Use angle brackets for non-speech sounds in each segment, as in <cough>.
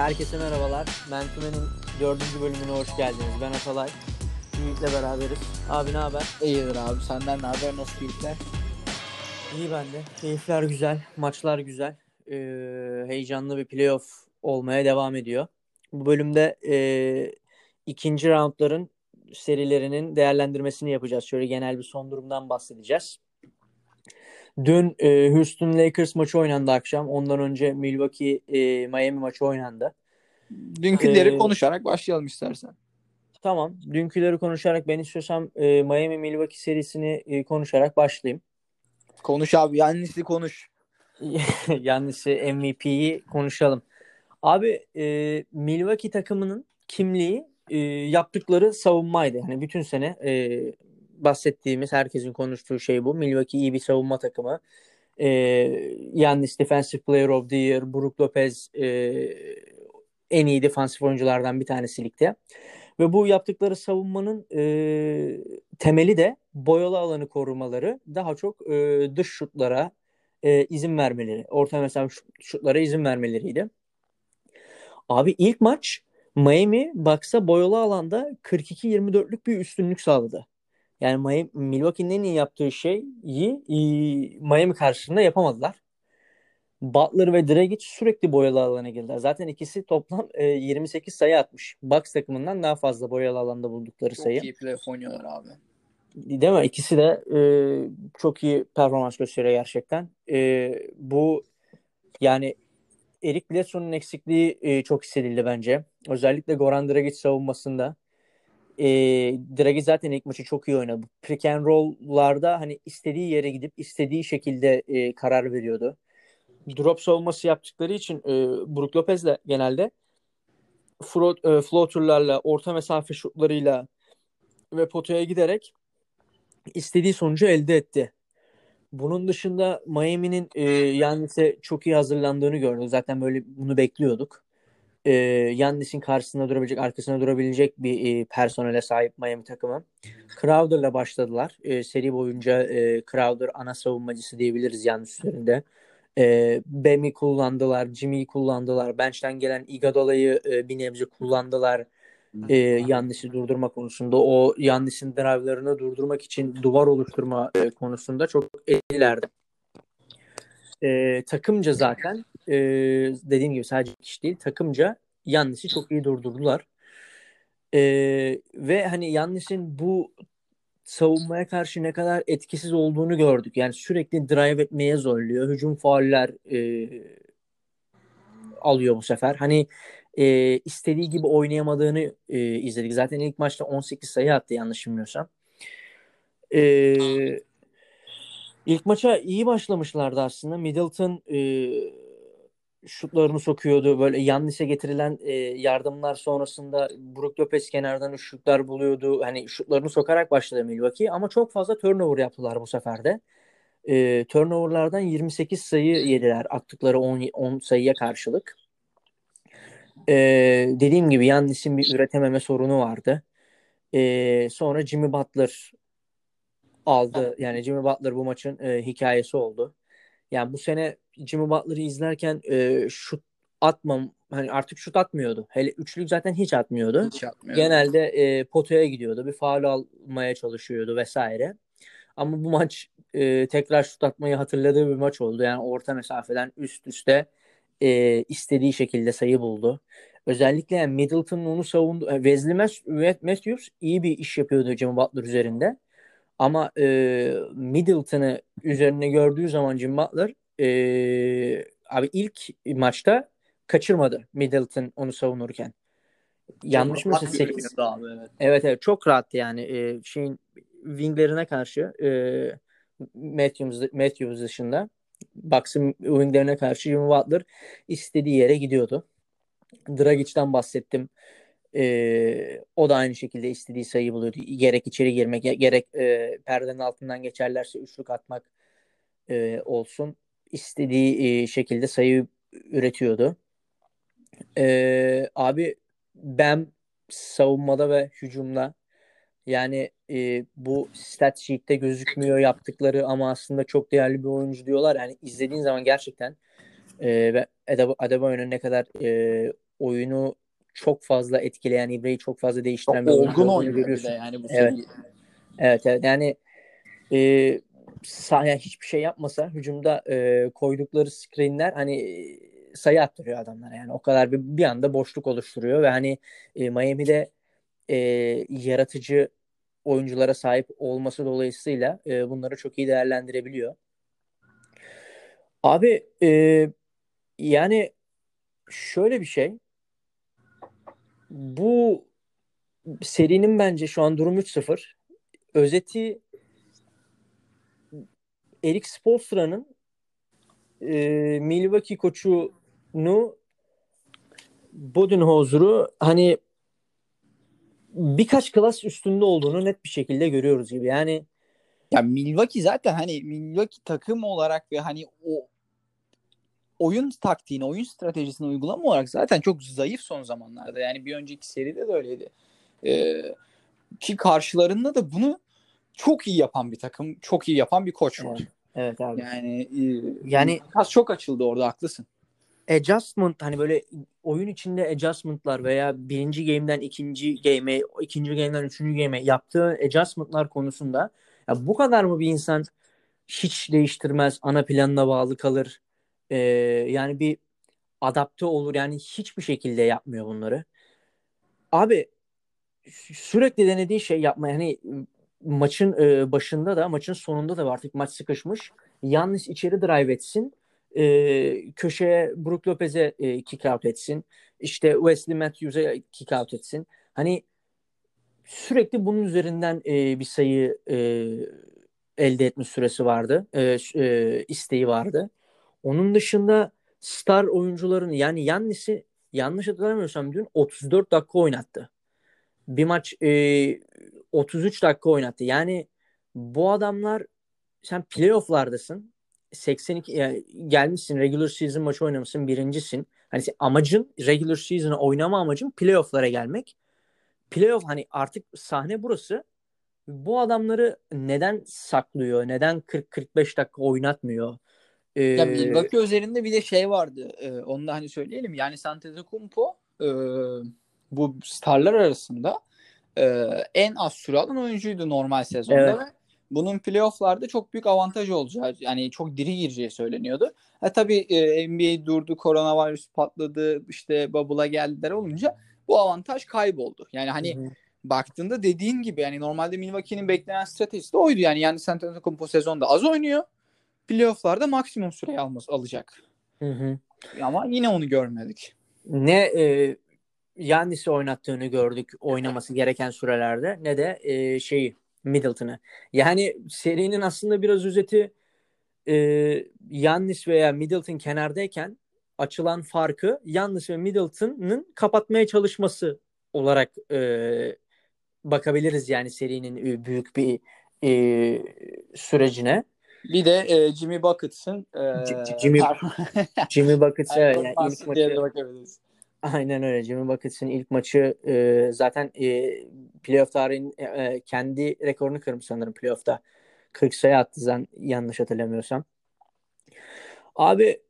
Herkese merhabalar. Mentumen'in dördüncü bölümüne hoş geldiniz. Ben Atalay. Ümit'le beraberiz. Abi ne haber? İyidir abi. Senden ne haber? Nasıl keyifler? İyi bende. Keyifler güzel. Maçlar güzel. Ee, heyecanlı bir playoff olmaya devam ediyor. Bu bölümde e, ikinci roundların serilerinin değerlendirmesini yapacağız. Şöyle genel bir son durumdan bahsedeceğiz. Dün e, Houston Lakers maçı oynandı akşam. Ondan önce Milwaukee e, Miami maçı oynandı. Dünküleri Ee, konuşarak başlayalım istersen. Tamam. Dünküleri konuşarak ben istiyorsam e, Miami Milwaukee serisini e, konuşarak başlayayım. Konuş abi. Yannis'i konuş. <laughs> Yanlış'ı MVP'yi konuşalım. Abi e, Milwaukee takımının kimliği e, yaptıkları savunmaydı. Yani bütün sene e, bahsettiğimiz herkesin konuştuğu şey bu. Milwaukee iyi bir savunma takımı. E, Yannis Defensive Player of the Year, Brook Lopez e, en iyi defansif oyunculardan bir tanesi ligde. Ve bu yaptıkları savunmanın e, temeli de boyalı alanı korumaları, daha çok e, dış şutlara e, izin vermeleri, orta mesafe şut- şutlara izin vermeleriydi. Abi ilk maç Miami Bucks'a boyalı alanda 42-24'lük bir üstünlük sağladı. Yani Miami, Milwaukee'nin en iyi yaptığı şeyi e, Miami karşısında yapamadılar. Butler ve Dragic sürekli boyalı alana girdiler. Zaten ikisi toplam e, 28 sayı atmış. Bucks takımından daha fazla boyalı alanda buldukları Çok sayı. iyi playoff oynuyorlar abi. Değil mi? İkisi de e, çok iyi performans gösteriyor gerçekten. E, bu yani Eric Bledsoe'nun eksikliği e, çok hissedildi bence. Özellikle Goran Dragic savunmasında. E, Dragic zaten ilk maçı çok iyi oynadı. Pick and roll'larda hani istediği yere gidip istediği şekilde e, karar veriyordu. Drop savunması yaptıkları için e, Brook Lopez'le genelde fro- e, floaterlarla, orta mesafe şutlarıyla ve potaya giderek istediği sonucu elde etti. Bunun dışında Miami'nin e, Yannis'e çok iyi hazırlandığını gördük. Zaten böyle bunu bekliyorduk. E, Yannis'in karşısında durabilecek, arkasında durabilecek bir e, personele sahip Miami takımı. Crowder'la başladılar. E, seri boyunca e, Crowder ana savunmacısı diyebiliriz Yannis üzerinde. E, Bam'i kullandılar, Jimmy'yi kullandılar. Bench'ten gelen Iguodala'yı e, bir nebze kullandılar e, Yannis'i durdurma konusunda. O Yannis'in drive'larını durdurmak için duvar oluşturma e, konusunda çok iyilerdi. E, takımca zaten e, dediğim gibi sadece kişi değil takımca Yannis'i çok iyi durdurdular. E, ve hani Yannis'in bu savunmaya karşı ne kadar etkisiz olduğunu gördük. Yani sürekli drive etmeye zorluyor. Hücum fauller e, alıyor bu sefer. Hani e, istediği gibi oynayamadığını e, izledik. Zaten ilk maçta 18 sayı attı yanlış bilmiyorsam. E, ilk maça iyi başlamışlardı aslında. Middleton e, şutlarını sokuyordu. Böyle Yannis'e getirilen e, yardımlar sonrasında Brook Lopez kenardan şutlar buluyordu. Hani şutlarını sokarak başladı Milwaukee ama çok fazla turnover yaptılar bu sefer de. E, turnoverlardan 28 sayı yediler attıkları 10, 10 sayıya karşılık. Ee, dediğim gibi Yannis'in bir üretememe sorunu vardı. Ee, sonra Jimmy Butler aldı. Yani Jimmy Butler bu maçın e, hikayesi oldu. Yani bu sene Jimmy Butler'ı izlerken e, şut atmam hani artık şut atmıyordu. Hele üçlük zaten hiç atmıyordu. Hiç yapmıyor. Genelde e, potaya gidiyordu. Bir faul almaya çalışıyordu vesaire. Ama bu maç e, tekrar şut atmayı hatırladığı bir maç oldu. Yani orta mesafeden üst üste e, istediği şekilde sayı buldu. Özellikle yani Middleton'un onu savundu. e, Wesley Matthews iyi bir iş yapıyordu Jimmy Butler üzerinde. Ama e, Middleton'ı üzerine gördüğü zaman Jimmy Butler e, abi ilk maçta kaçırmadı Middleton onu savunurken. Yanlış mı? Çok rahat 8 görünüyordu abi evet. Evet evet çok rahattı yani e, şeyin winglerine karşı e, Matthews, Matthews dışında Bucks'ın winglerine karşı Jimmy Butler istediği yere gidiyordu. Dragic'ten bahsettim. E, o da aynı şekilde istediği sayıyı buluyordu. Gerek içeri girmek gerek e, perdenin altından geçerlerse üçlük atmak e, olsun. istediği e, şekilde sayı üretiyordu. E, abi ben savunmada ve hücumda yani e, bu stat sheet'te gözükmüyor yaptıkları ama aslında çok değerli bir oyuncu diyorlar. Yani izlediğin zaman gerçekten e, ve Adebayo'nun ne kadar e, oyunu çok fazla etkileyen, İbre'yi çok fazla değiştiren bir Olgun oyuncu oynuyor bir de yani bu Evet. seri. Evet, evet. Yani e, sahaya hiçbir şey yapmasa hücumda e, koydukları screenler hani e, sayı attırıyor adamlara yani o kadar bir, bir anda boşluk oluşturuyor ve hani e, Miami'de e, yaratıcı oyunculara sahip olması dolayısıyla e, bunları çok iyi değerlendirebiliyor. Abi e, yani şöyle bir şey bu serinin bence şu an durum 3-0 özeti Erik Spoelstra'nın e, Milwaukee koçunu Budenholzer'u hani birkaç klas üstünde olduğunu net bir şekilde görüyoruz gibi. Yani Ya Milwaukee zaten hani Milwaukee takım olarak ve hani o oyun taktiğini, oyun stratejisini uygulama olarak zaten çok zayıf son zamanlarda. Yani bir önceki seride de öyleydi. Ee, ki karşılarında da bunu çok iyi yapan bir takım, çok iyi yapan bir koç var. Evet, evet abi. Yani e, Yani- makas çok açıldı orada haklısın. adjustment hani böyle oyun içinde adjustment'lar veya birinci game'den ikinci game'e, ikinci game'den üçüncü game'e yaptığı adjustment'lar konusunda ya bu kadar mı bir insan hiç değiştirmez, ana planına bağlı kalır. Ee, yani bir adapte olur. Yani hiçbir şekilde yapmıyor bunları. Abi sü- sürekli denediği şey yapma yani maçın e, başında da maçın sonunda da artık maç sıkışmış. Yalnız içeri drive etsin. E, köşeye Brook Lopez'e e, kick out etsin. İşte Wesley Matthews'e kick out etsin. Hani sürekli bunun üzerinden e, bir sayı e, elde etme süresi vardı. E, e, isteği vardı. Onun dışında star oyuncuların yani Yannis'i yanlış hatırlamıyorsam dün 34 dakika oynattı. Bir maç e, 33 dakika oynattı. Yani bu adamlar sen playoff'lardasın. 82 yani gelmişsin regular season maçı oynamışsın birincisin. Hani amacın regular season'ı oynama amacın playoff'lara gelmek. Playoff hani artık sahne burası. Bu adamları neden saklıyor? Neden 40-45 dakika oynatmıyor? Ee, Ya Milwaukee üzerinde bir de şey vardı. Ee, onu da hani söyleyelim. Yani Antetokounmpo e, bu starlar arasında e, en az süre alan oyuncuydu normal sezonda Evet. ve bunun playofflarda çok büyük avantajı olacağı yani çok diri gireceği söyleniyordu. Ha tabii e, NBA durdu, koronavirüs patladı, işte bubble'a geldiler olunca bu avantaj kayboldu. Yani hani Hı hı. baktığında dediğin gibi yani normalde Milwaukee'nin beklenen stratejisi de oydu. Yani yani Antetokounmpo sezonda az oynuyor. Playoff'larda maksimum süreyi almaz, alacak. Hı hı. Ama yine onu görmedik. ne e, Yannis'i oynattığını gördük oynaması gereken sürelerde ne de e, şeyi Middleton'ı. Yani serinin aslında biraz özeti e, Yannis veya Middleton kenardayken açılan farkı Yannis ve Middleton'ın kapatmaya çalışması olarak e, bakabiliriz yani serinin e, büyük bir e, sürecine. Bir de e, Jimmy Buckets'ın e, Jimmy- <laughs> Jimmy Buckets evet, yani ilk maçı. Aynen öyle. Jimmy Buckets'ın ilk maçı e, zaten e, playoff tarihinin e, e, kendi rekorunu kırmış sanırım playoff'ta. 40 sayı attı zan, yanlış hatırlamıyorsam. Abi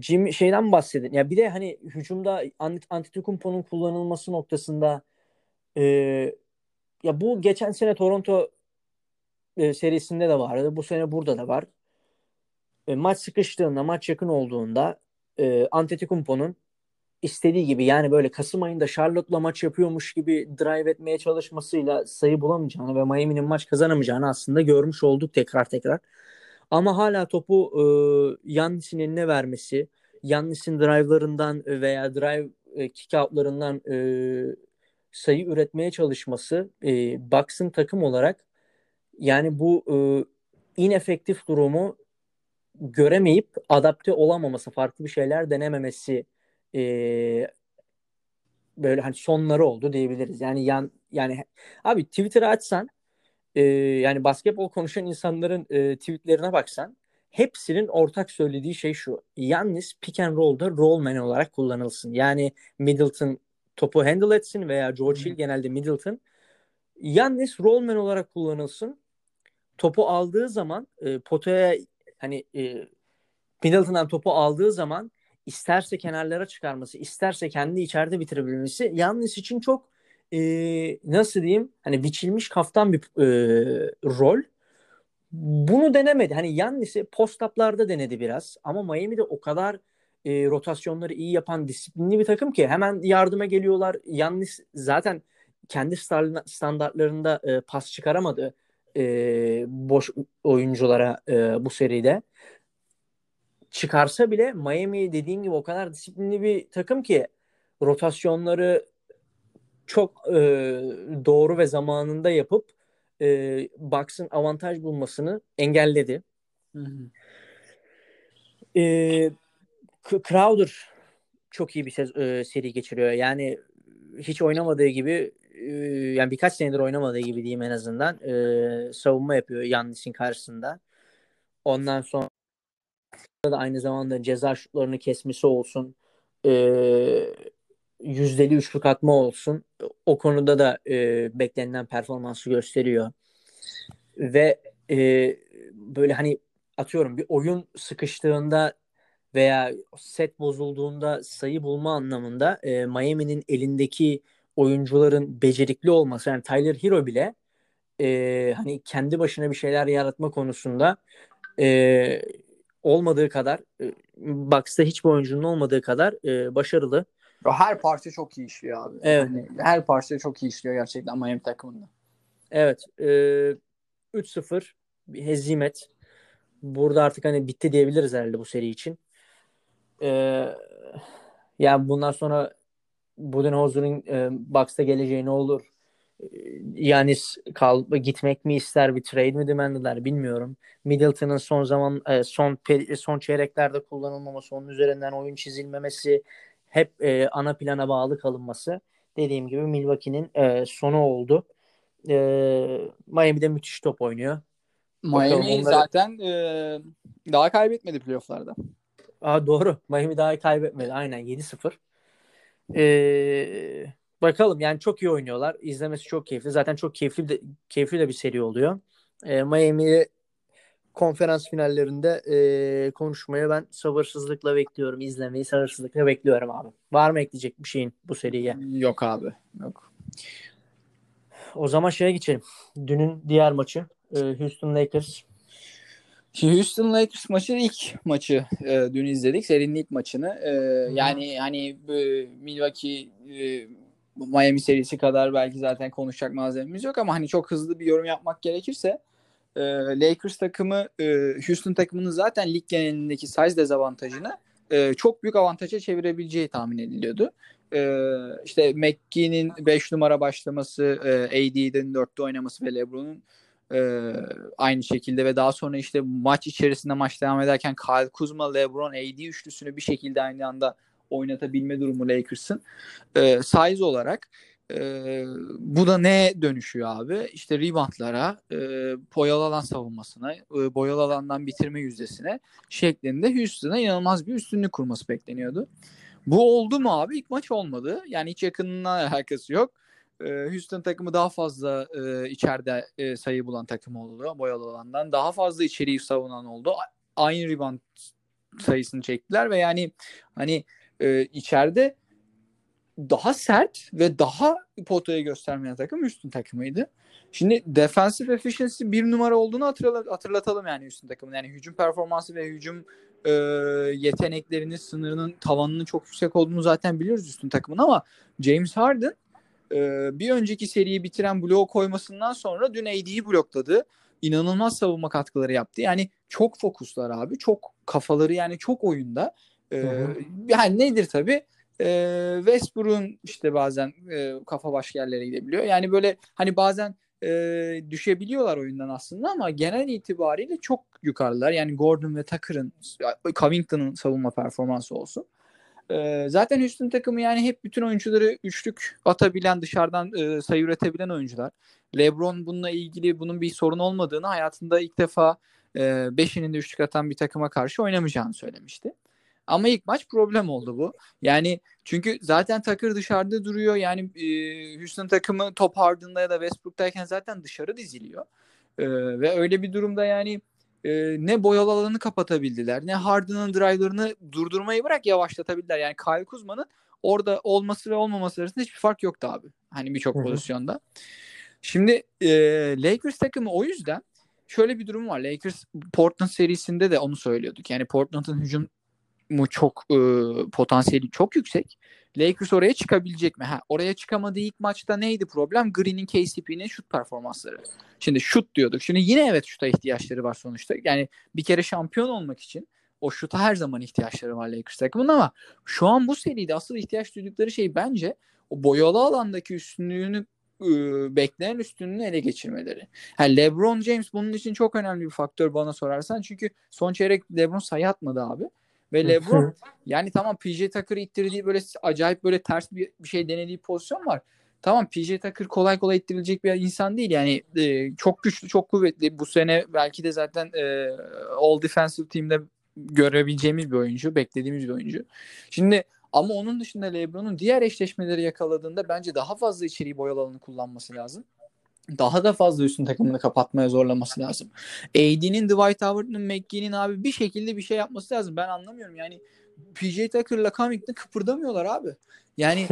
Jimmy şeyden bahsedin. Ya bir de hani hücumda Ant- Antetokounmpo'nun kullanılması noktasında e, ya bu geçen sene Toronto e, serisinde de vardı. Bu sene burada da var. E, maç sıkıştığında, maç yakın olduğunda e, Antetokounmpo'nun istediği gibi yani böyle Kasım ayında Charlotte'la maç yapıyormuş gibi drive etmeye çalışmasıyla sayı bulamayacağını ve Miami'nin maç kazanamayacağını aslında görmüş olduk tekrar tekrar. Ama hala topu e, Yannis'in eline vermesi, Yannis'in drive'larından veya drive e, kick-out'larından e, sayı üretmeye çalışması e, Bucks'ın takım olarak yani bu e, inefektif durumu göremeyip adapte olamaması, farklı bir şeyler denememesi e, böyle hani sonları oldu diyebiliriz. Yani yan yani abi Twitter'ı açsan e, yani basketbol konuşan insanların e, tweetlerine baksan hepsinin ortak söylediği şey şu. Yannis pick and roll'da roll man olarak kullanılsın. Yani Middleton topu handle etsin veya George Hill genelde Middleton. Yannis roll man olarak kullanılsın. Topu aldığı zaman e, potaya hani e, Middleton'dan topu aldığı zaman isterse kenarlara çıkarması, isterse kendi içeride bitirebilmesi Yannis için çok e, nasıl diyeyim hani biçilmiş kaftan bir e, rol. Bunu denemedi. Hani Yannis'i post-up'larda denedi biraz ama Miami'de o kadar e, rotasyonları iyi yapan disiplinli bir takım ki hemen yardıma geliyorlar. Yannis zaten kendi standartlarında e, pas çıkaramadı e, boş oyunculara e, bu seride. Çıkarsa bile Miami dediğin gibi o kadar disiplinli bir takım ki rotasyonları çok e, doğru ve zamanında yapıp e, Bucks'ın avantaj bulmasını engelledi. Hı hı. E, Crowder çok iyi bir sez- e, seri geçiriyor. Yani hiç oynamadığı gibi e, yani birkaç senedir oynamadığı gibi diyeyim en azından e, savunma yapıyor Yannis'in karşısında. Ondan sonra da aynı zamanda ceza şutlarını kesmesi olsun. E, yüzdeli üçlük atma olsun. O konuda da e, beklenilen performansı gösteriyor. Ve e, böyle hani atıyorum bir oyun sıkıştığında veya set bozulduğunda sayı bulma anlamında e, Miami'nin elindeki oyuncuların becerikli olması yani Tyler Hero bile e, hani kendi başına bir şeyler yaratma konusunda e, olmadığı kadar e, Bucks'ta hiçbir oyuncunun olmadığı kadar e, başarılı. Her parça çok iyi işliyor abi. Evet. Yani her parça çok iyi işliyor gerçekten Miami takımında. Evet. E, 3-0 bir hezimet. Burada artık hani bitti diyebiliriz herhalde bu seri için. E, yani bundan sonra Budenholzer'ın e, Bucks'ta geleceği ne olur? Yani kal gitmek mi ister bir trade mi demediler bilmiyorum. Middleton'ın son zaman e, son son çeyreklerde kullanılmaması, onun üzerinden oyun çizilmemesi, hep e, ana plana bağlı kalınması dediğim gibi Milwaukee'nin e, sonu oldu. E, Miami'de müthiş top oynuyor. Miami onları... zaten e, daha kaybetmedi playofflarda. Aa, doğru. Miami daha kaybetmedi. Aynen 7-0. Ee, bakalım yani çok iyi oynuyorlar. İzlemesi çok keyifli. Zaten çok keyifli de, keyifli de bir seri oluyor. Ee, Miami'yi konferans finallerinde e, konuşmaya ben sabırsızlıkla bekliyorum. İzlemeyi sabırsızlıkla bekliyorum abi. Var mı ekleyecek bir şeyin bu seriye? Yok abi. Yok. O zaman şeye geçelim. Dünün diğer maçı. E, Houston Lakers Houston Lakers maçı ilk maçı e, dün izledik. Serinin ilk maçını. E, yani hani e, Milwaukee e, Miami serisi kadar belki zaten konuşacak malzememiz yok ama hani çok hızlı bir yorum yapmak gerekirse e, Lakers takımı e, Houston takımının zaten lig genelindeki size dezavantajını e, çok büyük avantaja çevirebileceği tahmin ediliyordu. E, işte McGee'nin 5 numara başlaması, e, AD'nin 4'te oynaması ve LeBron'un ee, aynı şekilde ve daha sonra işte maç içerisinde maç devam ederken Kyle Kuzma, LeBron, AD üçlüsünü bir şekilde aynı anda oynatabilme durumu Lakers'ın. Ee, size olarak e, bu da ne dönüşüyor abi? İşte reboundlara, e, boyalı alan savunmasına, e, boyalı alandan bitirme yüzdesine şeklinde Houston'a inanılmaz bir üstünlük kurması bekleniyordu. Bu oldu mu abi? İlk maç olmadı. Yani hiç yakınına alakası yok. Houston takımı daha fazla e, içeride e, sayı bulan takım oldu boyalı alandan. Daha fazla içeriği savunan oldu. Aynı rebound sayısını çektiler ve yani hani e, içeride daha sert ve daha potaya göstermeyen takım Houston takımıydı. Şimdi defensive efficiency bir numara olduğunu hatırlatalım yani Houston takımın. Yani hücum performansı ve hücum e, yeteneklerinin sınırının tavanının çok yüksek olduğunu zaten biliyoruz Houston takımın ama James Harden e, bir önceki seriyi bitiren bloğu koymasından sonra dün AD'yi blokladı. İnanılmaz savunma katkıları yaptı. Yani çok fokuslar abi. Çok kafaları yani çok oyunda. E, yani nedir tabii? E, Westbrook'un işte bazen e, kafa başka yerlere gidebiliyor. Yani böyle hani bazen e, düşebiliyorlar oyundan aslında ama genel itibariyle çok yukarılar. Yani Gordon ve Tucker'ın, Covington'ın savunma performansı olsun. Ee, zaten Houston takımı yani hep bütün oyuncuları üçlük atabilen, dışarıdan e, sayı üretebilen oyuncular. LeBron bununla ilgili bunun bir sorun olmadığını hayatında ilk defa e, beşinin de üçlük atan bir takıma karşı oynamayacağını söylemişti. Ama ilk maç problem oldu bu. Yani çünkü zaten Tucker dışarıda duruyor. Yani e, Houston takımı top Harden'da ya da Westbrook'tayken zaten dışarı diziliyor. E, ve öyle bir durumda yani e, ne boyalı alanı kapatabildiler ne Harden'ın drive'larını durdurmayı bırak yavaşlatabildiler. Yani Kyle Kuzma'nın orada olması ve olmaması arasında hiçbir fark yoktu abi. Hani birçok pozisyonda. Şimdi e, Lakers takımı o yüzden şöyle bir durum var. Lakers Portland serisinde de onu söylüyorduk. Yani Portland'ın hücum mu çok e, potansiyeli çok yüksek. Lakers oraya çıkabilecek mi? Ha, oraya çıkamadığı ilk maçta neydi problem? Green'in KCP'nin şut performansları. Şimdi şut diyorduk. Şimdi yine evet şuta ihtiyaçları var sonuçta. Yani bir kere şampiyon olmak için o şuta her zaman ihtiyaçları var Lakers takımının ama şu an bu seride asıl ihtiyaç duydukları şey bence o boyalı alandaki üstünlüğünü e, beklenen üstünlüğünü ele geçirmeleri. Yani LeBron James bunun için çok önemli bir faktör bana sorarsan. Çünkü son çeyrek LeBron sayı atmadı abi. Ve LeBron <laughs> yani tamam PJ Tucker'ı ittirdiği böyle acayip böyle ters bir, bir şey denediği pozisyon var. Tamam PJ Tucker kolay kolay ittirilecek bir insan değil. Yani e, çok güçlü, çok kuvvetli. Bu sene belki de zaten e, All Defensive Team'de görebileceğimiz bir oyuncu, beklediğimiz bir oyuncu. Şimdi ama onun dışında LeBron'un diğer eşleşmeleri yakaladığında bence daha fazla içeriği boyalı alanı kullanması lazım daha da fazla üstün takımını kapatmaya zorlaması lazım. AD'nin, Dwight Howard'ın, McGee'nin abi bir şekilde bir şey yapması lazım. Ben anlamıyorum. Yani PJ Tucker'la Covington kıpırdamıyorlar abi. Yani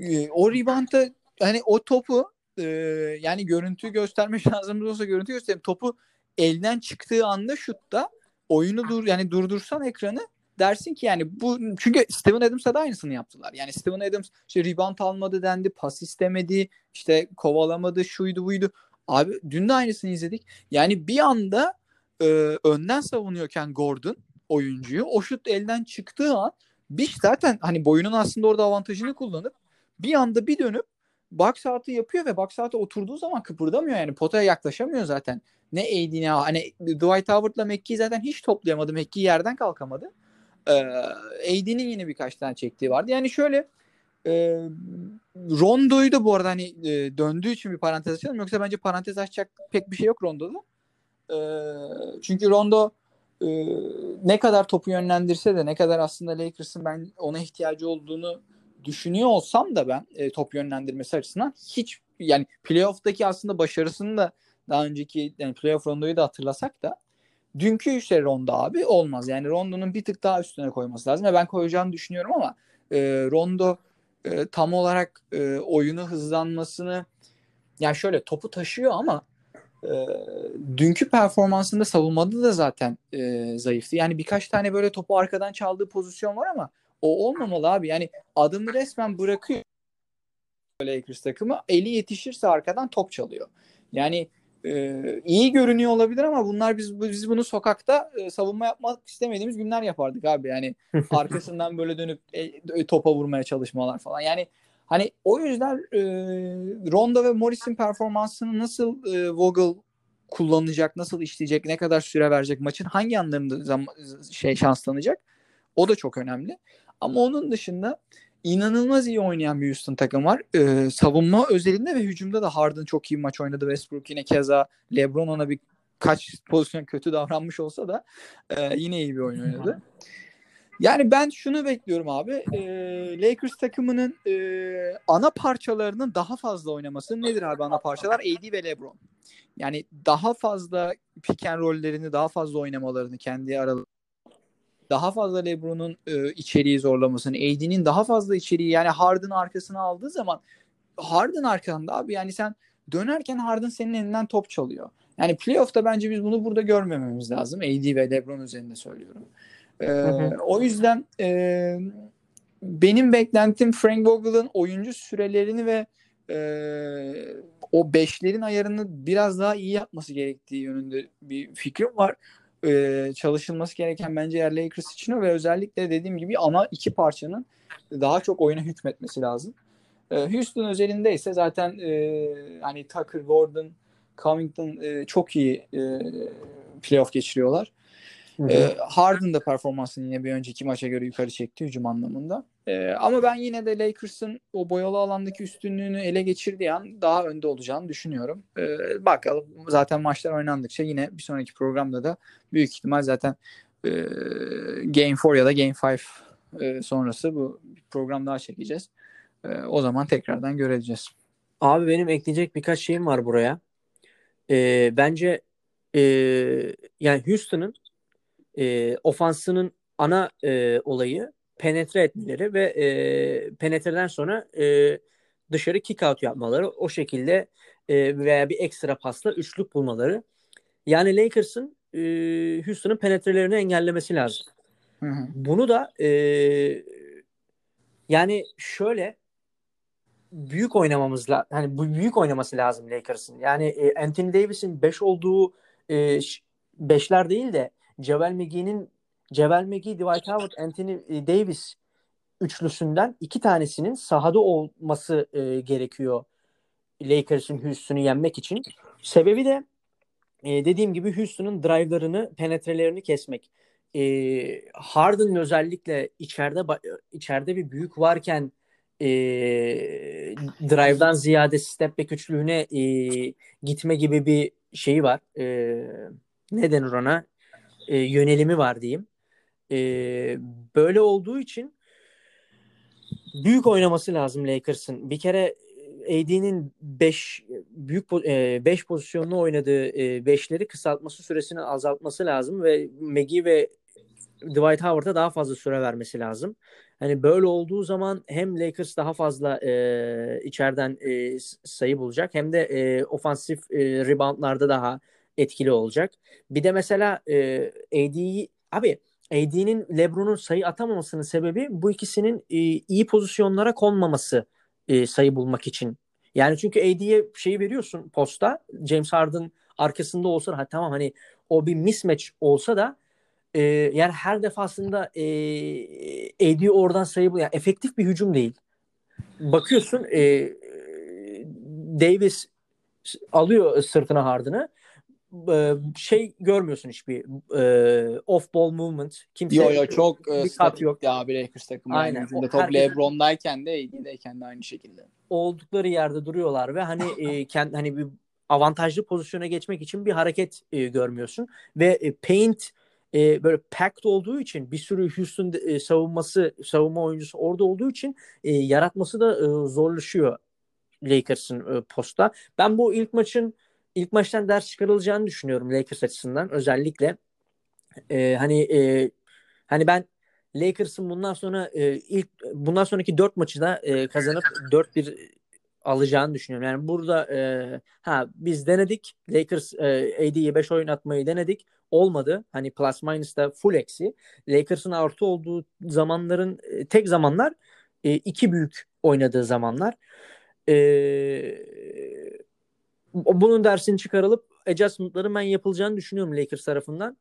e, o rebound'a hani o topu e, yani görüntü gösterme <laughs> şansımız olsa görüntü göstereyim. Topu elden çıktığı anda şutta oyunu dur yani durdursan ekranı dersin ki yani bu çünkü Steven Adams'a da aynısını yaptılar. Yani Steven Adams işte rebound almadı dendi, pas istemedi, işte kovalamadı, şuydu buydu. Abi dün de aynısını izledik. Yani bir anda e, önden savunuyorken Gordon oyuncuyu o şut elden çıktığı an bir zaten hani boyunun aslında orada avantajını kullanıp bir anda bir dönüp box out'ı yapıyor ve box out'a oturduğu zaman kıpırdamıyor yani potaya yaklaşamıyor zaten. Ne AD ne hani Dwight Howard'la McKee zaten hiç toplayamadı. McKee yerden kalkamadı. Ee, AD'nin yine birkaç tane çektiği vardı. Yani şöyle e, Rondo'yu da bu arada hani e, döndüğü için bir parantez açalım. Yoksa bence parantez açacak pek bir şey yok Rondo'da. E, çünkü Rondo e, ne kadar topu yönlendirse de ne kadar aslında Lakers'ın ben ona ihtiyacı olduğunu düşünüyor olsam da ben e, top yönlendirmesi açısından hiç yani playoff'taki aslında başarısını da daha önceki yani playoff Rondo'yu da hatırlasak da dünkü işte Rondo abi olmaz. Yani Rondo'nun bir tık daha üstüne koyması lazım. Ve ben koyacağını düşünüyorum ama e, Rondo e, tam olarak e, oyunu hızlanmasını yani şöyle topu taşıyor ama e, dünkü performansında savunmada da zaten e, zayıftı. Yani birkaç tane böyle topu arkadan çaldığı pozisyon var ama o olmamalı abi. Yani adımı resmen bırakıyor Lakers takımı. Eli yetişirse arkadan top çalıyor. Yani e, iyi görünüyor olabilir ama bunlar biz biz bunu sokakta e, savunma yapmak istemediğimiz günler yapardık abi. Yani <laughs> arkasından böyle dönüp e, e, topa vurmaya çalışmalar falan. Yani hani o yüzden e, Rondo ve Morris'in performansını nasıl e, Vogel kullanacak, nasıl işleyecek, ne kadar süre verecek, maçın hangi anlarında zam- şey şanslanacak o da çok önemli. Ama onun dışında inanılmaz iyi oynayan bir Houston takım var. Ee, savunma özelinde ve hücumda da Harden çok iyi maç oynadı. Westbrook yine keza LeBron ona bir kaç pozisyon kötü davranmış olsa da e, yine iyi bir oyun oynadı. Yani ben şunu bekliyorum abi. E, Lakers takımının e, ana parçalarının daha fazla oynaması nedir abi ana parçalar? AD ve LeBron. Yani daha fazla pick and roll'lerini daha fazla oynamalarını kendi aralarında daha fazla LeBron'un e, içeriği zorlamasını, AD'nin daha fazla içeriği yani Harden arkasına aldığı zaman Harden arkanda abi yani sen dönerken Harden senin elinden top çalıyor. Yani playoff'ta bence biz bunu burada görmememiz lazım. AD ve LeBron üzerinde söylüyorum. Ee, o yüzden e, benim beklentim Frank Vogel'ın oyuncu sürelerini ve e, o beşlerin ayarını biraz daha iyi yapması gerektiği yönünde bir fikrim var e, çalışılması gereken bence yer Lakers için ve özellikle dediğim gibi ana iki parçanın daha çok oyuna hükmetmesi lazım. E, Houston özelinde ise zaten e, hani Tucker, Gordon, Covington e, çok iyi e, playoff geçiriyorlar. E, Harden da performansını yine bir önceki maça göre yukarı çekti hücum anlamında. E, ama ben yine de Lakers'ın o boyalı alandaki üstünlüğünü ele geçirdiği an daha önde olacağını düşünüyorum. E, bakalım zaten maçlar oynandıkça yine bir sonraki programda da büyük ihtimal zaten e, Game 4 ya da Game 5 e, sonrası bu program daha çekeceğiz. E, o zaman tekrardan göreceğiz. Abi benim ekleyecek birkaç şeyim var buraya. E, bence e, yani Houston'ın e, ofansının ana e, olayı penetre etmeleri ve e, penetreden sonra e, dışarı kick out yapmaları o şekilde e, veya bir ekstra pasla üçlük bulmaları. Yani Lakers'ın e, Houston'ın penetrelerini engellemesi lazım. Hı hı. Bunu da e, yani şöyle büyük oynamamız lazım. Hani bu büyük oynaması lazım Lakers'ın. Yani e, Anthony Davis'in 5 olduğu 5'ler e, değil de Javel McGee'nin Javel McGee, Dwight Howard, Anthony e, Davis üçlüsünden iki tanesinin sahada olması e, gerekiyor Lakers'ın Houston'u yenmek için. Sebebi de e, dediğim gibi Houston'un drive'larını, penetrelerini kesmek. E, Harden özellikle içeride içeride bir büyük varken e, drive'dan ziyade step back üçlüğüne e, gitme gibi bir şeyi var. E, ne denir ona? E, yönelimi var diyeyim. E, böyle olduğu için büyük oynaması lazım Lakers'ın. Bir kere AD'nin 5 büyük 5 e, pozisyonlu oynadığı 5'leri e, kısaltması süresini azaltması lazım ve Megi ve Dwight Howard'a daha fazla süre vermesi lazım. Hani böyle olduğu zaman hem Lakers daha fazla e, içeriden e, sayı bulacak hem de e, ofansif e, reboundlarda daha etkili olacak. Bir de mesela e, AD'yi abi AD'nin LeBron'un sayı atamamasının sebebi bu ikisinin e, iyi pozisyonlara konmaması e, sayı bulmak için. Yani çünkü AD'ye şeyi veriyorsun posta James Harden arkasında olsa ha tamam hani o bir mismatch olsa da e, yani her defasında e, AD oradan sayı bul yani efektif bir hücum değil. Bakıyorsun e, Davis alıyor sırtına Harden'ı e, şey görmüyorsun hiçbir e, off ball movement. Kimse yo yo çok e, bir kat yok. Ya bir Lakers takımı. Aynen. Yani. top herkes... LeBron'dayken de AD'deyken de aynı şekilde. Oldukları yerde duruyorlar ve hani <laughs> e, kendi hani bir avantajlı pozisyona geçmek için bir hareket e, görmüyorsun ve e, paint e, böyle packed olduğu için bir sürü Houston e, savunması savunma oyuncusu orada olduğu için e, yaratması da e, zorlaşıyor Lakers'ın e, posta. Ben bu ilk maçın ilk maçtan ders çıkarılacağını düşünüyorum Lakers açısından özellikle. E, hani e, hani ben Lakers'ın bundan sonra e, ilk bundan sonraki dört maçı da e, kazanıp 4-1 alacağını düşünüyorum. Yani burada e, ha biz denedik. Lakers e, AD'ye 5 oynatmayı denedik. Olmadı. Hani plus minus da full eksi. Lakers'ın artı olduğu zamanların e, tek zamanlar e, iki büyük oynadığı zamanlar. E, bunun dersini çıkarılıp adjustment'ların ben yapılacağını düşünüyorum Lakers tarafından.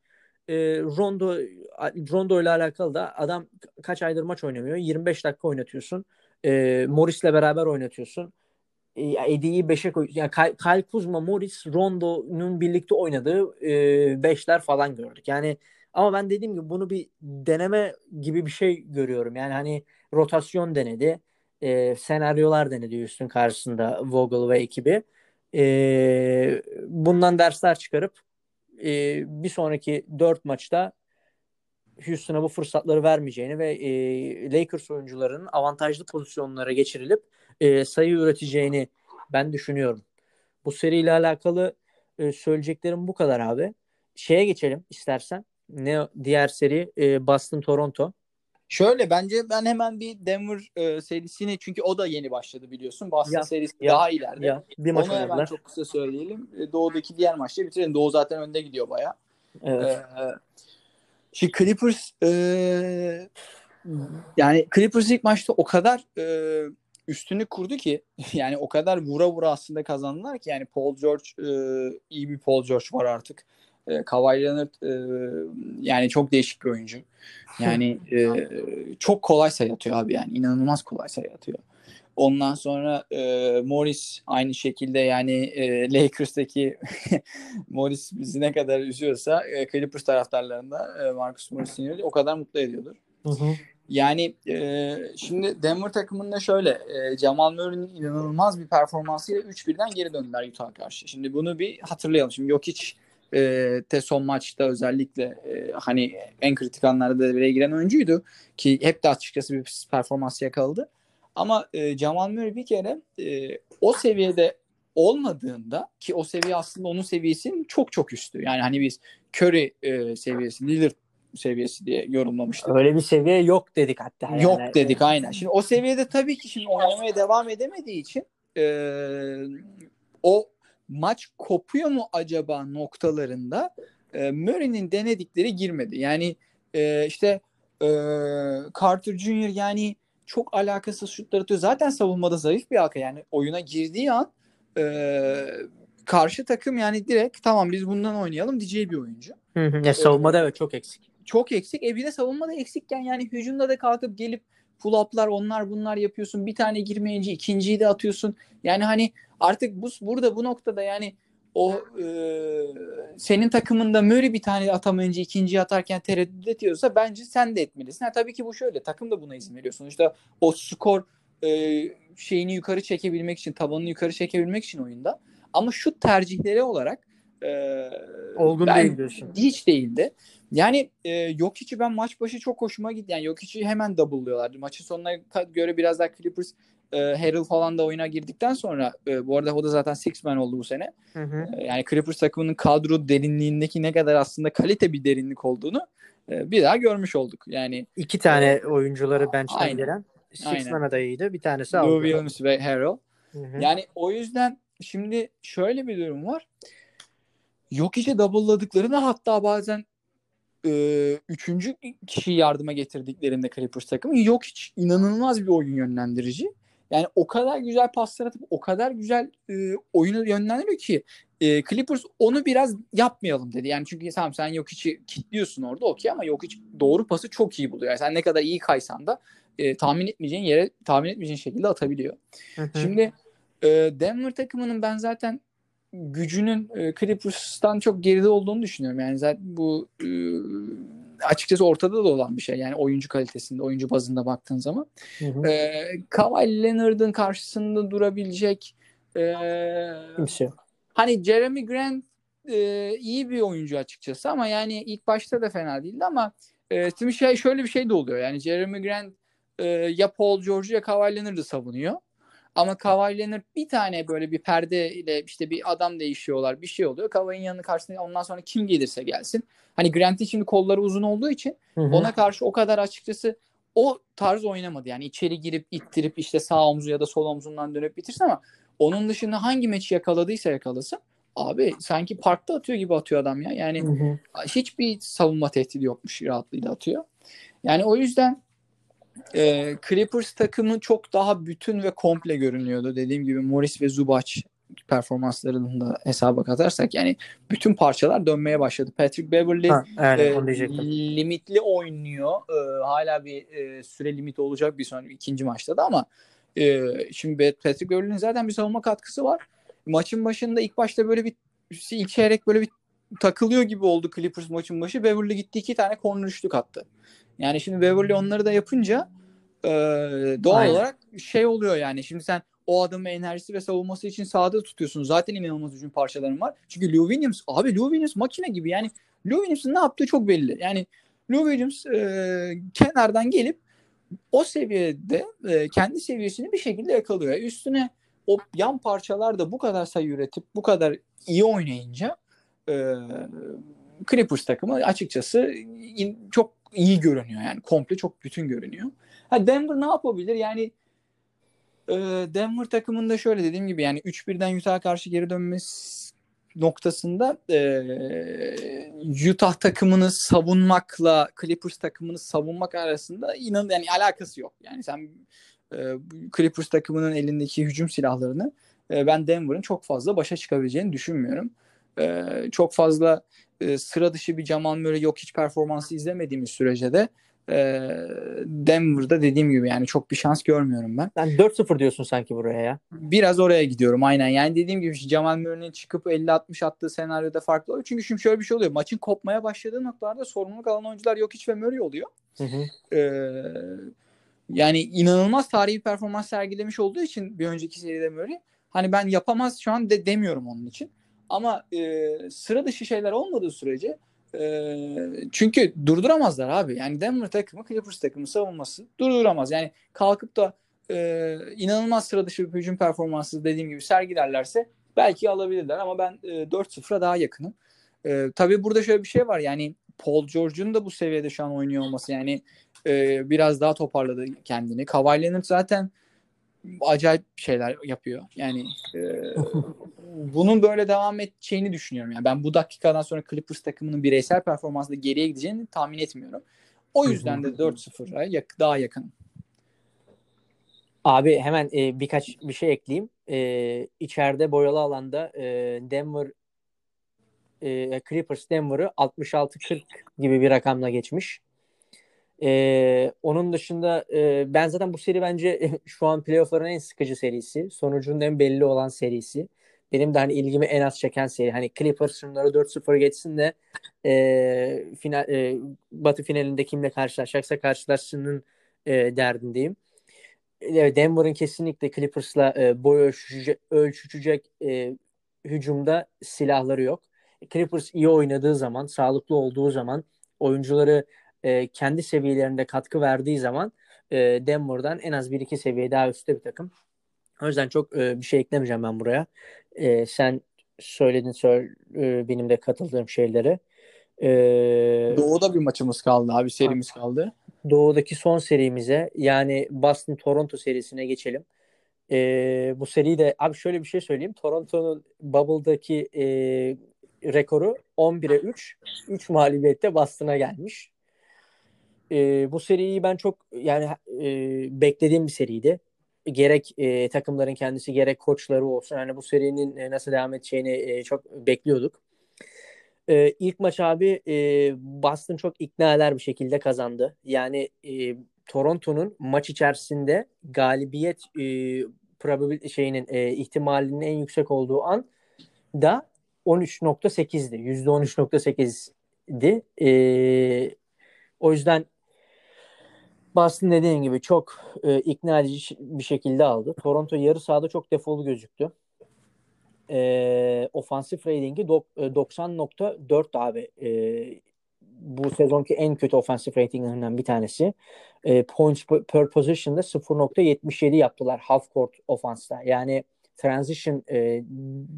E, Rondo Rondo ile alakalı da adam kaç aydır maç oynamıyor. 25 dakika oynatıyorsun. E, Morris'le beraber oynatıyorsun. E, Eddie'yi 5'e koy. Yani Kyle Kuzma, Morris, Rondo'nun birlikte oynadığı 5'ler e, falan gördük. Yani ama ben dediğim gibi bunu bir deneme gibi bir şey görüyorum. Yani hani rotasyon denedi. E, senaryolar denedi üstün karşısında Vogel ve ekibi e, bundan dersler çıkarıp e, bir sonraki dört maçta Houston'a bu fırsatları vermeyeceğini ve e, Lakers oyuncularının avantajlı pozisyonlara geçirilip e, sayı üreteceğini ben düşünüyorum. Bu seriyle alakalı e, söyleyeceklerim bu kadar abi. Şeye geçelim istersen. Ne diğer seri e, Boston Toronto. Şöyle bence ben hemen bir Denver e, serisini çünkü o da yeni başladı biliyorsun. Boston ya, serisi ya, daha ileride. Ya, bir maç Onu hemen çok kısa söyleyelim. E, Doğu'daki diğer maçta bitirelim. Doğu zaten önde gidiyor baya. Evet. E, şimdi Clippers e, yani Clippers ilk maçta o kadar e, üstünü kurdu ki <laughs> yani o kadar vura vura aslında kazandılar ki yani Paul George e, iyi bir Paul George var artık. E, Kawhi Leonard e, yani çok değişik bir oyuncu. Yani e, çok kolay sayı atıyor abi yani. inanılmaz kolay sayı atıyor. Ondan sonra e, Morris aynı şekilde yani e, Lakers'taki <laughs> Morris bizi ne kadar üzüyorsa e, Clippers taraftarlarında e, Marcus Morris'in o kadar mutlu ediyordur. Hı hı. Yani e, şimdi Denver takımında şöyle e, Jamal Murray'nin inanılmaz bir performansıyla 3-1'den geri döndüler Utah'a karşı. Şimdi bunu bir hatırlayalım. Şimdi Jokic te son maçta özellikle e, hani en kritik anlarda devreye giren oyuncuydu ki hep de açıkçası bir performans yakaladı. Ama e, Jamal Murray bir kere e, o seviyede olmadığında ki o seviye aslında onun seviyesinin çok çok üstü. Yani hani biz Curry e, seviyesi, Lillard seviyesi diye yorumlamıştık. Öyle bir seviye yok dedik hatta. Yani. Yok dedik aynen. Şimdi o seviyede tabii ki şimdi oynamaya devam edemediği için e, o maç kopuyor mu acaba noktalarında e, Murray'nin denedikleri girmedi. Yani e, işte e, Carter Jr. yani çok alakasız şutlar atıyor. Zaten savunmada zayıf bir halka. Yani oyuna girdiği an e, karşı takım yani direkt tamam biz bundan oynayalım diyeceği bir oyuncu. Hı hı. Ya, savunmada evet çok eksik. Çok eksik. E bir de savunmada eksikken yani hücumda da kalkıp gelip pull up'lar onlar bunlar yapıyorsun. Bir tane girmeyince ikinciyi de atıyorsun. Yani hani artık bu burada bu noktada yani o e, senin takımında Murray bir tane atamayınca ikinciyi atarken tereddüt ediyorsa bence sen de etmelisin. Ha, tabii ki bu şöyle takım da buna izin veriyor. Sonuçta o skor e, şeyini yukarı çekebilmek için tabanını yukarı çekebilmek için oyunda. Ama şu tercihleri olarak e, olgun ben, değil diyorsun. Hiç değildi. Yani e, Jokic'i ben maç başı çok hoşuma gitti. Yani Jokic'i hemen double'lıyorlardı. Maçın sonuna göre biraz daha Clippers e, Harrell falan da oyuna girdikten sonra e, bu arada o da zaten six man oldu bu sene. Hı hı. E, yani Clippers takımının kadro derinliğindeki ne kadar aslında kalite bir derinlik olduğunu e, bir daha görmüş olduk. Yani iki tane e, oyuncuları bench'ten gelen six man adayıydı. Bir tanesi Lou aldı. Williams ve Harrell. Hı hı. Yani o yüzden şimdi şöyle bir durum var. Jokic'e double'ladıklarında hatta bazen e, üçüncü kişi yardıma getirdiklerinde Clippers takımı Jokic inanılmaz bir oyun yönlendirici. Yani o kadar güzel paslar atıp o kadar güzel e, oyunu yönlendiriyor ki e, Clippers onu biraz yapmayalım dedi. Yani çünkü tamam sen Jokic'i kilitliyorsun orada okey ama Jokic doğru pası çok iyi buluyor. Yani sen ne kadar iyi kaysan da e, tahmin etmeyeceğin yere tahmin etmeyeceğin şekilde atabiliyor. Hı hı. Şimdi e, Denver takımının ben zaten gücünün e, Clippers'tan çok geride olduğunu düşünüyorum. Yani zaten bu e, açıkçası ortada da olan bir şey. Yani oyuncu kalitesinde, oyuncu bazında baktığın zaman. Hı hı. E, Kawhi Leonard'ın karşısında durabilecek e, Kimse yok. hani Jeremy Grant e, iyi bir oyuncu açıkçası ama yani ilk başta da fena değildi ama e, şimdi şey şöyle bir şey de oluyor. Yani Jeremy Grant e, ya Paul George'u ya Kawhi Leonard'ı savunuyor. Ama Kawhi Leonard bir tane böyle bir perde ile işte bir adam değişiyorlar bir şey oluyor. Kawhi'nin yanına karşısında ondan sonra kim gelirse gelsin. Hani Grant'in şimdi kolları uzun olduğu için Hı hı. ona karşı o kadar açıkçası o tarz oynamadı. Yani içeri girip ittirip işte sağ omzu ya da sol omzundan dönüp bitirsin ama onun dışında hangi maçı yakaladıysa yakalasın. Abi sanki parkta atıyor gibi atıyor adam ya. Yani Hı hı. hiçbir savunma tehdidi yokmuş rahatlığıyla atıyor. Yani o yüzden e, Clippers takımı çok daha bütün ve komple görünüyordu. Dediğim gibi Morris ve Zubac performanslarını da hesaba katarsak yani bütün parçalar dönmeye başladı. Patrick Beverly Ha, aynen e, limitli oynuyor. E, hala bir e, süre limiti olacak bir sonraki ikinci maçta da ama e, şimdi Patrick Beverly'nin zaten bir savunma katkısı var. Maçın başında ilk başta böyle bir ilk çeyrek böyle bir takılıyor gibi oldu Clippers maçın başı. Beverly gitti iki tane corner üçlük attı. Yani şimdi Beverly onları da yapınca e, doğal Aynen. olarak şey oluyor yani. Şimdi sen o adamın enerjisi ve savunması için sahada tutuyorsun. Zaten inanılmaz hücum parçaların var. Çünkü Lou Williams, abi Lou Williams makine gibi. Yani Lou Williams'ın ne yaptığı çok belli. Yani Lou Williams e, kenardan gelip o seviyede e, kendi seviyesini bir şekilde yakalıyor. Üstüne o yan parçalar da bu kadar sayı üretip bu kadar iyi oynayınca e, Clippers takımı açıkçası in- çok iyi görünüyor. Yani komple çok bütün görünüyor. Ha Denver ne yapabilir? Yani e, Denver takımında şöyle dediğim gibi yani 3-1'den Utah'a karşı geri dönmesi noktasında e, Utah takımını savunmakla Clippers takımını savunmak arasında inan yani alakası yok. Yani sen e, Clippers takımının elindeki hücum silahlarını e, ben Denver'ın çok fazla başa çıkabileceğini düşünmüyorum. E, çok fazla e, sıra dışı bir Jamal Murray yok hiç performansı izlemediğimiz sürece de e, Denver'da dediğim gibi yani çok bir şans görmüyorum ben. Yani 4-0 diyorsun sanki buraya ya. Biraz oraya gidiyorum aynen. Yani dediğim gibi Jamal Murray'nin çıkıp 50-60 attığı senaryoda farklı oluyor. Çünkü şimdi şöyle bir şey oluyor. Maçın kopmaya başladığı noktalarda sorumluluk alan oyuncular yok hiç ve Murray oluyor. Hı hı. Ee, yani inanılmaz tarihi performans sergilemiş olduğu için bir önceki seride Murray. Hani ben yapamaz şu an de demiyorum onun için. Ama e, sıra dışı şeyler olmadığı sürece e, çünkü durduramazlar abi. Yani Denver takımı Clippers takımı savunması durduramaz. Yani kalkıp da e, inanılmaz sıra dışı bir hücum performansı dediğim gibi sergilerlerse belki alabilirler ama ben e, 4-0'a daha yakınım. E, tabii burada şöyle bir şey var yani Paul George'un da bu seviyede şu an oynuyor olması yani e, biraz daha toparladı kendini. Kawhi Leonard zaten acayip şeyler yapıyor. Yani e, <laughs> bunun böyle devam edeceğini düşünüyorum. Yani ben bu dakikadan sonra Clippers takımının bireysel performansında geriye gideceğini tahmin etmiyorum. O yüzden de 4-0'a yak- daha yakın. Abi hemen e, birkaç bir şey ekleyeyim. E, içeride boyalı alanda e, Denver e, Clippers Denver'ı 66-40 gibi bir rakamla geçmiş. E, onun dışında e, ben zaten bu seri bence <laughs> şu an playoff'ların en sıkıcı serisi. Sonucunun en belli olan serisi. Benim de hani ilgimi en az çeken seri. Hani Clippers şunları 4-0 geçsin de e, final, e, Batı finalinde kimle karşılaşacaksa karşılaşsının e, derdindeyim. Denver'ın kesinlikle Clippers'la e, boy ölçüşecek, ölçüşecek e, hücumda silahları yok. Clippers iyi oynadığı zaman, sağlıklı olduğu zaman, oyuncuları e, kendi seviyelerinde katkı verdiği zaman e, Denver'dan en az bir iki seviye daha üstte bir takım. O yüzden çok e, bir şey eklemeyeceğim ben buraya. E, sen söyledin söyle, e, benim de katıldığım şeyleri. E, Doğu'da bir maçımız kaldı abi serimiz kaldı. Doğu'daki son serimize yani Boston Toronto serisine geçelim. E, bu seriyi de abi şöyle bir şey söyleyeyim. Toronto'nun Bubble'daki e, rekoru 11'e 3. 3 mağlubiyette Boston'a gelmiş. E, bu seriyi ben çok yani e, beklediğim bir seriydi. Gerek e, takımların kendisi gerek koçları olsun. Yani bu serinin e, nasıl devam edeceğini e, çok bekliyorduk. E, ilk maç abi e, Boston çok ikna eder bir şekilde kazandı. Yani e, Toronto'nun maç içerisinde galibiyet e, probabil şeyinin e, ihtimalinin en yüksek olduğu an da 13.8'di. %13.8'di. E, o yüzden Boston dediğim gibi çok e, ikna edici bir şekilde aldı. Toronto yarı sahada çok defolu gözüktü. E, ofansif ratingi dok- 90.4 abi. E, bu sezonki en kötü ofansif ratinglerinden bir tanesi. E, points per position'da 0.77 yaptılar half court ofansta. Yani transition e,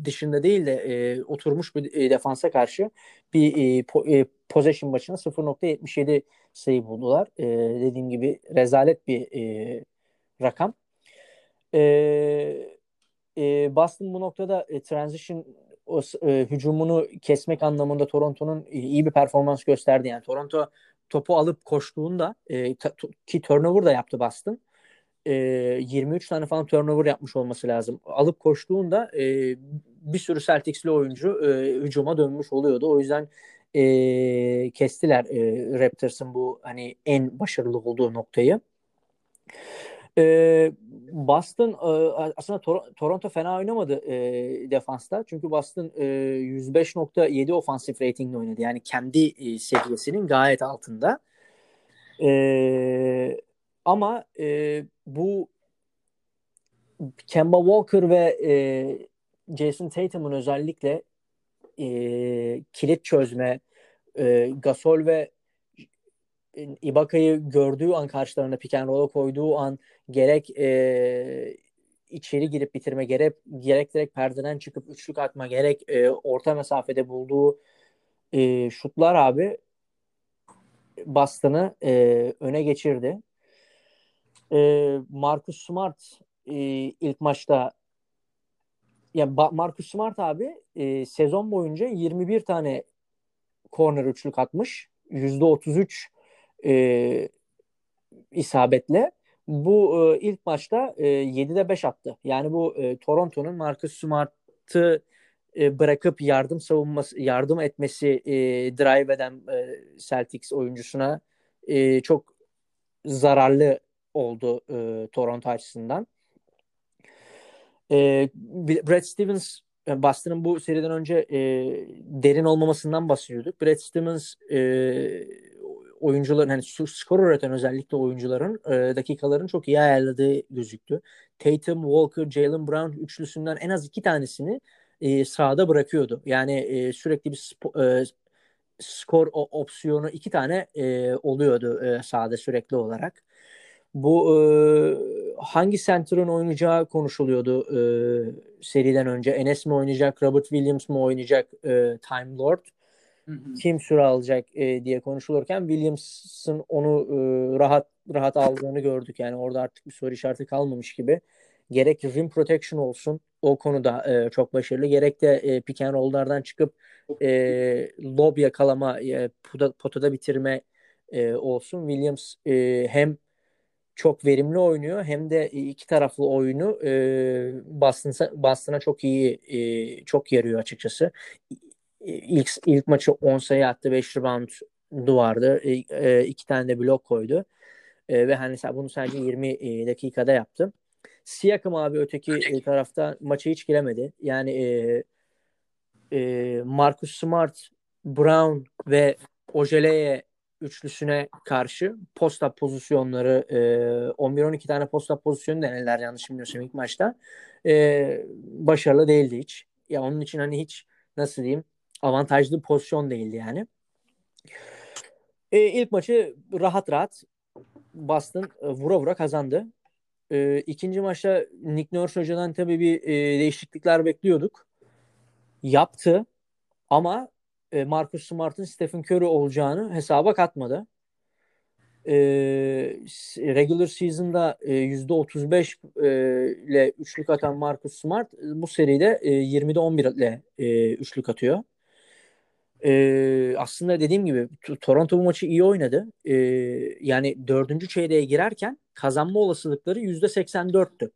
dışında değil de e, oturmuş bir e, defansa karşı bir e, po, e, possession başına 0.77 sayı buldular. E, dediğim gibi rezalet bir e, rakam. E, e, Boston bu noktada e, transition o, e, hücumunu kesmek anlamında Toronto'nun iyi bir performans gösterdi. Yani Toronto topu alıp koştuğunda e, ta, ki turnover da yaptı Boston. E, 23 tane falan turnover yapmış olması lazım. Alıp koştuğunda e, bir sürü Celtics'li oyuncu e, hücuma dönmüş oluyordu. O yüzden e, kestiler e, Raptors'ın bu hani en başarılı olduğu noktayı. E, Boston e, aslında Tor- Toronto fena oynamadı e, defansta. Çünkü Boston e, 105.7 ofansif ratingle oynadı. Yani kendi e, seviyesinin gayet altında. E, ama e, bu Kemba Walker ve e, Jason Tatum'un özellikle e, kilit çözme, e, Gasol ve Ibaka'yı gördüğü an karşılarına pick and roll'a koyduğu an gerek e, içeri girip bitirme gerek gerek direkt perdeden çıkıp üçlük atma gerek e, orta mesafede bulduğu e, şutlar abi Boston'ı e, öne geçirdi. E, Marcus Smart e, ilk maçta yani Marcus Smart abi e, sezon boyunca 21 tane corner üçlük atmış. %33 e, isabetle. Bu e, ilk maçta e, 7'de 5 attı. Yani bu e, Toronto'nun Marcus Smart'ı e, bırakıp yardım savunması, yardım etmesi e, drive eden e, Celtics oyuncusuna e, çok zararlı oldu e, Toronto açısından. E, Brad Stevens Boston'ın bu seriden önce e, derin olmamasından bahsediyorduk. Brad Stevens e, oyuncuların hani skor üreten özellikle oyuncuların e, dakikalarını çok iyi ayarladığı gözüktü. Tatum, Walker, Jalen Brown üçlüsünden en az iki tanesini e, sahada bırakıyordu. Yani e, sürekli bir spo, e, skor opsiyonu iki tane e, oluyordu e, sahada sürekli olarak. Bu e, hangi center'ın oynayacağı konuşuluyordu e, seriden önce. Enes mi oynayacak, Robert Williams mı oynayacak e, Time Lord? Kim süre alacak e, diye konuşulurken Williams'ın onu e, rahat rahat aldığını gördük. Yani orada artık bir soru işareti kalmamış gibi. Gerek rim protection olsun o konuda e, çok başarılı. Gerek de e, pick and roll'lardan çıkıp e, lob yakalama, e, potada, potada bitirme e, olsun. Williams e, hem çok verimli oynuyor hem de iki taraflı oyunu e, Boston'a, Boston'a çok iyi e, çok yarıyor açıkçası. İlk, ilk maçı 10 sayı attı 5 rebound duvardı. E, e, iki tane de blok koydu. E, ve hani bunu sadece 20 e, dakikada yaptı. Siakam abi öteki e, tarafta maçı hiç giremedi. Yani e, e, Marcus Smart, Brown ve Ojeleye üçlüsüne karşı posta pozisyonları e, 11-12 tane posta pozisyonu denediler yanlış bilmiyorsam ilk maçta. E, başarılı değildi hiç. Ya onun için hani hiç nasıl diyeyim avantajlı pozisyon değildi yani. E, ilk maçı rahat rahat Boston e, vura vura kazandı. E, ikinci maçta Nick Nurse hocadan tabii bir e, değişiklikler bekliyorduk. Yaptı ama e, Marcus Smart'ın Stephen Curry olacağını hesaba katmadı. E, regular season'da e, %35 e, ile üçlük atan Marcus Smart bu seride e, 20'de 11 ile e, üçlük atıyor. E, aslında dediğim gibi Toronto bu maçı iyi oynadı. E, yani dördüncü çeyreğe girerken kazanma olasılıkları %84'tü.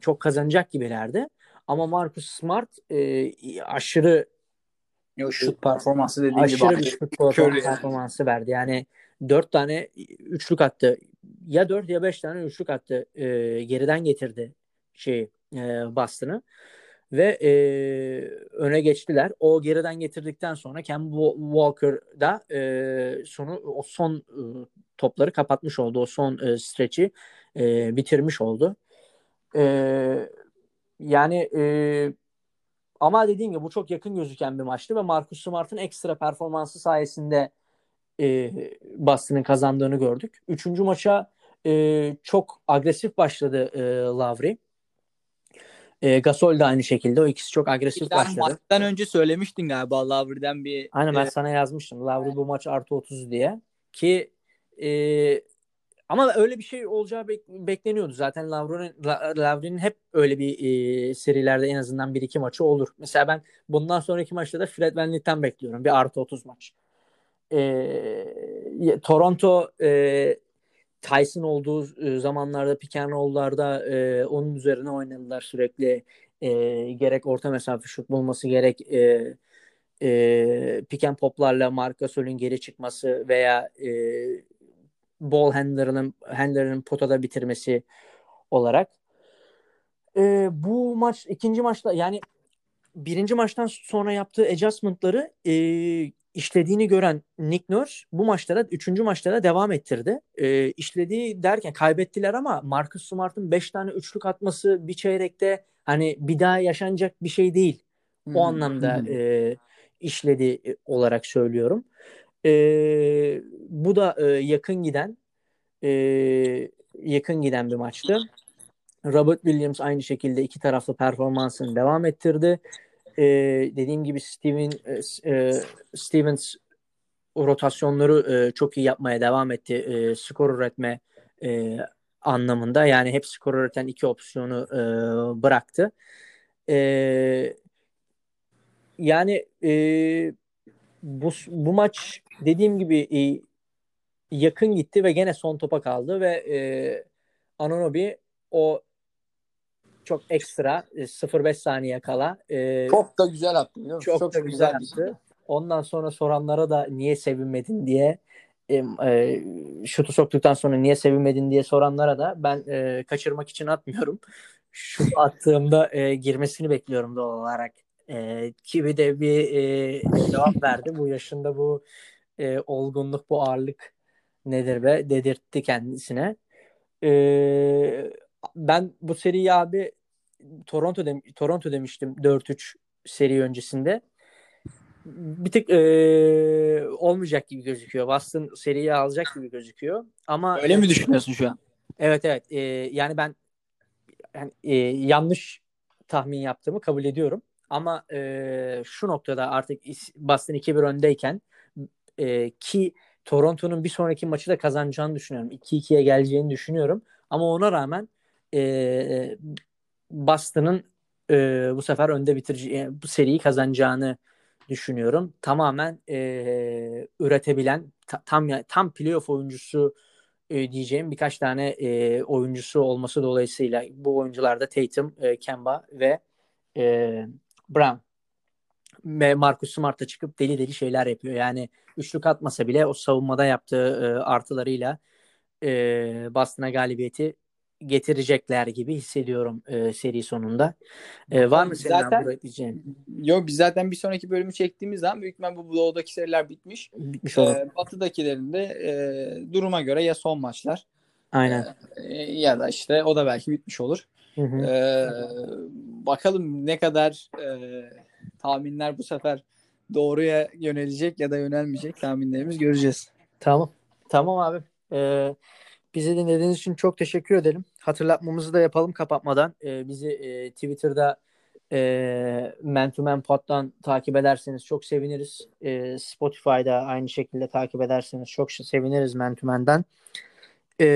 Çok kazanacak gibilerdi. Ama Marcus Smart e, aşırı Yo, şut performansı dediğim aşırı gibi. bir şut performansı yani. verdi. Yani dört tane üçlük attı. Ya dört ya beş tane üçlük attı. E, geriden getirdi şey e, Boston'ı. Ve e, öne geçtiler. O geriden getirdikten sonra Ken Walker da e, sonu o son e, topları kapatmış oldu. O son e, stretch'i e, bitirmiş oldu. E, yani e, ama dediğim gibi bu çok yakın gözüken bir maçtı ve Marcus Smart'ın ekstra performansı sayesinde e, Boston'ın kazandığını gördük. Üçüncü maça e, çok agresif başladı e, Lavri. E, Gasol da aynı şekilde. O ikisi çok agresif Sen başladı. maçtan önce söylemiştin galiba Lavri'den bir... Aynen ben e... sana yazmıştım. Lavri bu maç artı 30 diye. Ki e, ama öyle bir şey olacağı bek- bekleniyordu. Zaten Lavri'nin hep öyle bir e, serilerde en azından bir iki maçı olur. Mesela ben bundan sonraki maçta da Fred VanVleet'ten bekliyorum. Bir artı 30 maç. E, Toronto e, Tyson olduğu e, zamanlarda pick and roll'larda e, onun üzerine oynadılar sürekli. E, gerek orta mesafe şut bulması gerek e, e, pick pop'larla Marc Gasol'ün geri çıkması veya e, ball handler'ının handler'ının potada bitirmesi olarak. E, bu maç ikinci maçta yani birinci maçtan sonra yaptığı adjustment'ları e, işlediğini gören Nick Nurse bu maçta da üçüncü maçta da devam ettirdi. E, işlediği derken kaybettiler ama Marcus Smart'ın beş tane üçlük atması bir çeyrekte hani bir daha yaşanacak bir şey değil. O hmm. anlamda e, işledi olarak söylüyorum. E, bu da e, yakın giden e, yakın giden bir maçtı. Robert Williams aynı şekilde iki taraflı performansını devam ettirdi. E, dediğim gibi Steven e, e, Stevens rotasyonları e, çok iyi yapmaya devam etti. E, skor üretme e, anlamında. Yani hep skor üreten iki opsiyonu e, bıraktı. E, yani e, bu, bu maç dediğim gibi e, yakın gitti ve gene son topa kaldı ve e, Anonobi o çok ekstra 0-5 e, saniye kala e, çok da güzel attı biliyor musun? Çok, çok da güzel, güzel attı. Ondan sonra soranlara da niye sevinmedin diye e, e, şutu soktuktan sonra niye sevinmedin diye soranlara da ben e, kaçırmak için atmıyorum. Şut attığımda e, girmesini bekliyorum doğal olarak. E, Kivi de bir e, cevap verdi. Bu yaşında bu e, olgunluk, bu ağırlık nedir be dedirtti kendisine. E, ben bu seriyi abi Toronto dem Toronto demiştim 4-3 seri öncesinde. Bir tık e, olmayacak gibi gözüküyor. Boston seriyi alacak gibi gözüküyor. Ama Öyle mi düşünüyorsun şu an? Evet evet. E, yani ben yani, e, yanlış tahmin yaptığımı kabul ediyorum. Ama e, şu noktada artık Boston 2-1 öndeyken e, ki Toronto'nun bir sonraki maçı da kazanacağını düşünüyorum. 2-2'ye geleceğini düşünüyorum. Ama ona rağmen e, Boston'ın e, bu sefer önde bitirici bu seriyi kazanacağını düşünüyorum. Tamamen e, üretebilen ta, tam tam playoff oyuncusu e, diyeceğim birkaç tane e, oyuncusu olması dolayısıyla bu oyuncularda Tatum, e, Kemba ve e, Brown ve Marcus Smart da çıkıp deli deli şeyler yapıyor. Yani üçlük atmasa bile o savunmada yaptığı e, artılarıyla e, Boston'a galibiyeti getirecekler gibi hissediyorum e, seri sonunda. E, var mı senin zaten, diyeceğin? Yok biz zaten bir sonraki bölümü çektiğimiz zaman büyük ihtimal bu Doğu'daki seriler bitmiş. Bitmiş olur. E, batı'dakilerinde e, duruma göre ya son maçlar Aynen. E, ya da işte o da belki bitmiş olur. Hı hı. E, bakalım ne kadar e, tahminler bu sefer doğruya yönelecek ya da yönelmeyecek tahminlerimiz göreceğiz. Tamam. Tamam abi. Ee, bizi dinlediğiniz için çok teşekkür edelim. Hatırlatmamızı da yapalım kapatmadan. Ee, bizi e, Twitter'da e, Man to Man Pod'dan takip ederseniz çok seviniriz. E, Spotify'da aynı şekilde takip ederseniz çok seviniriz Man to Man'dan. E,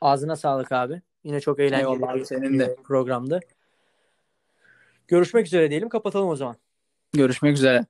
ağzına sağlık abi. Yine çok eğlenceli bir senin de. programdı. Görüşmek üzere diyelim. Kapatalım o zaman. Görüşmek üzere.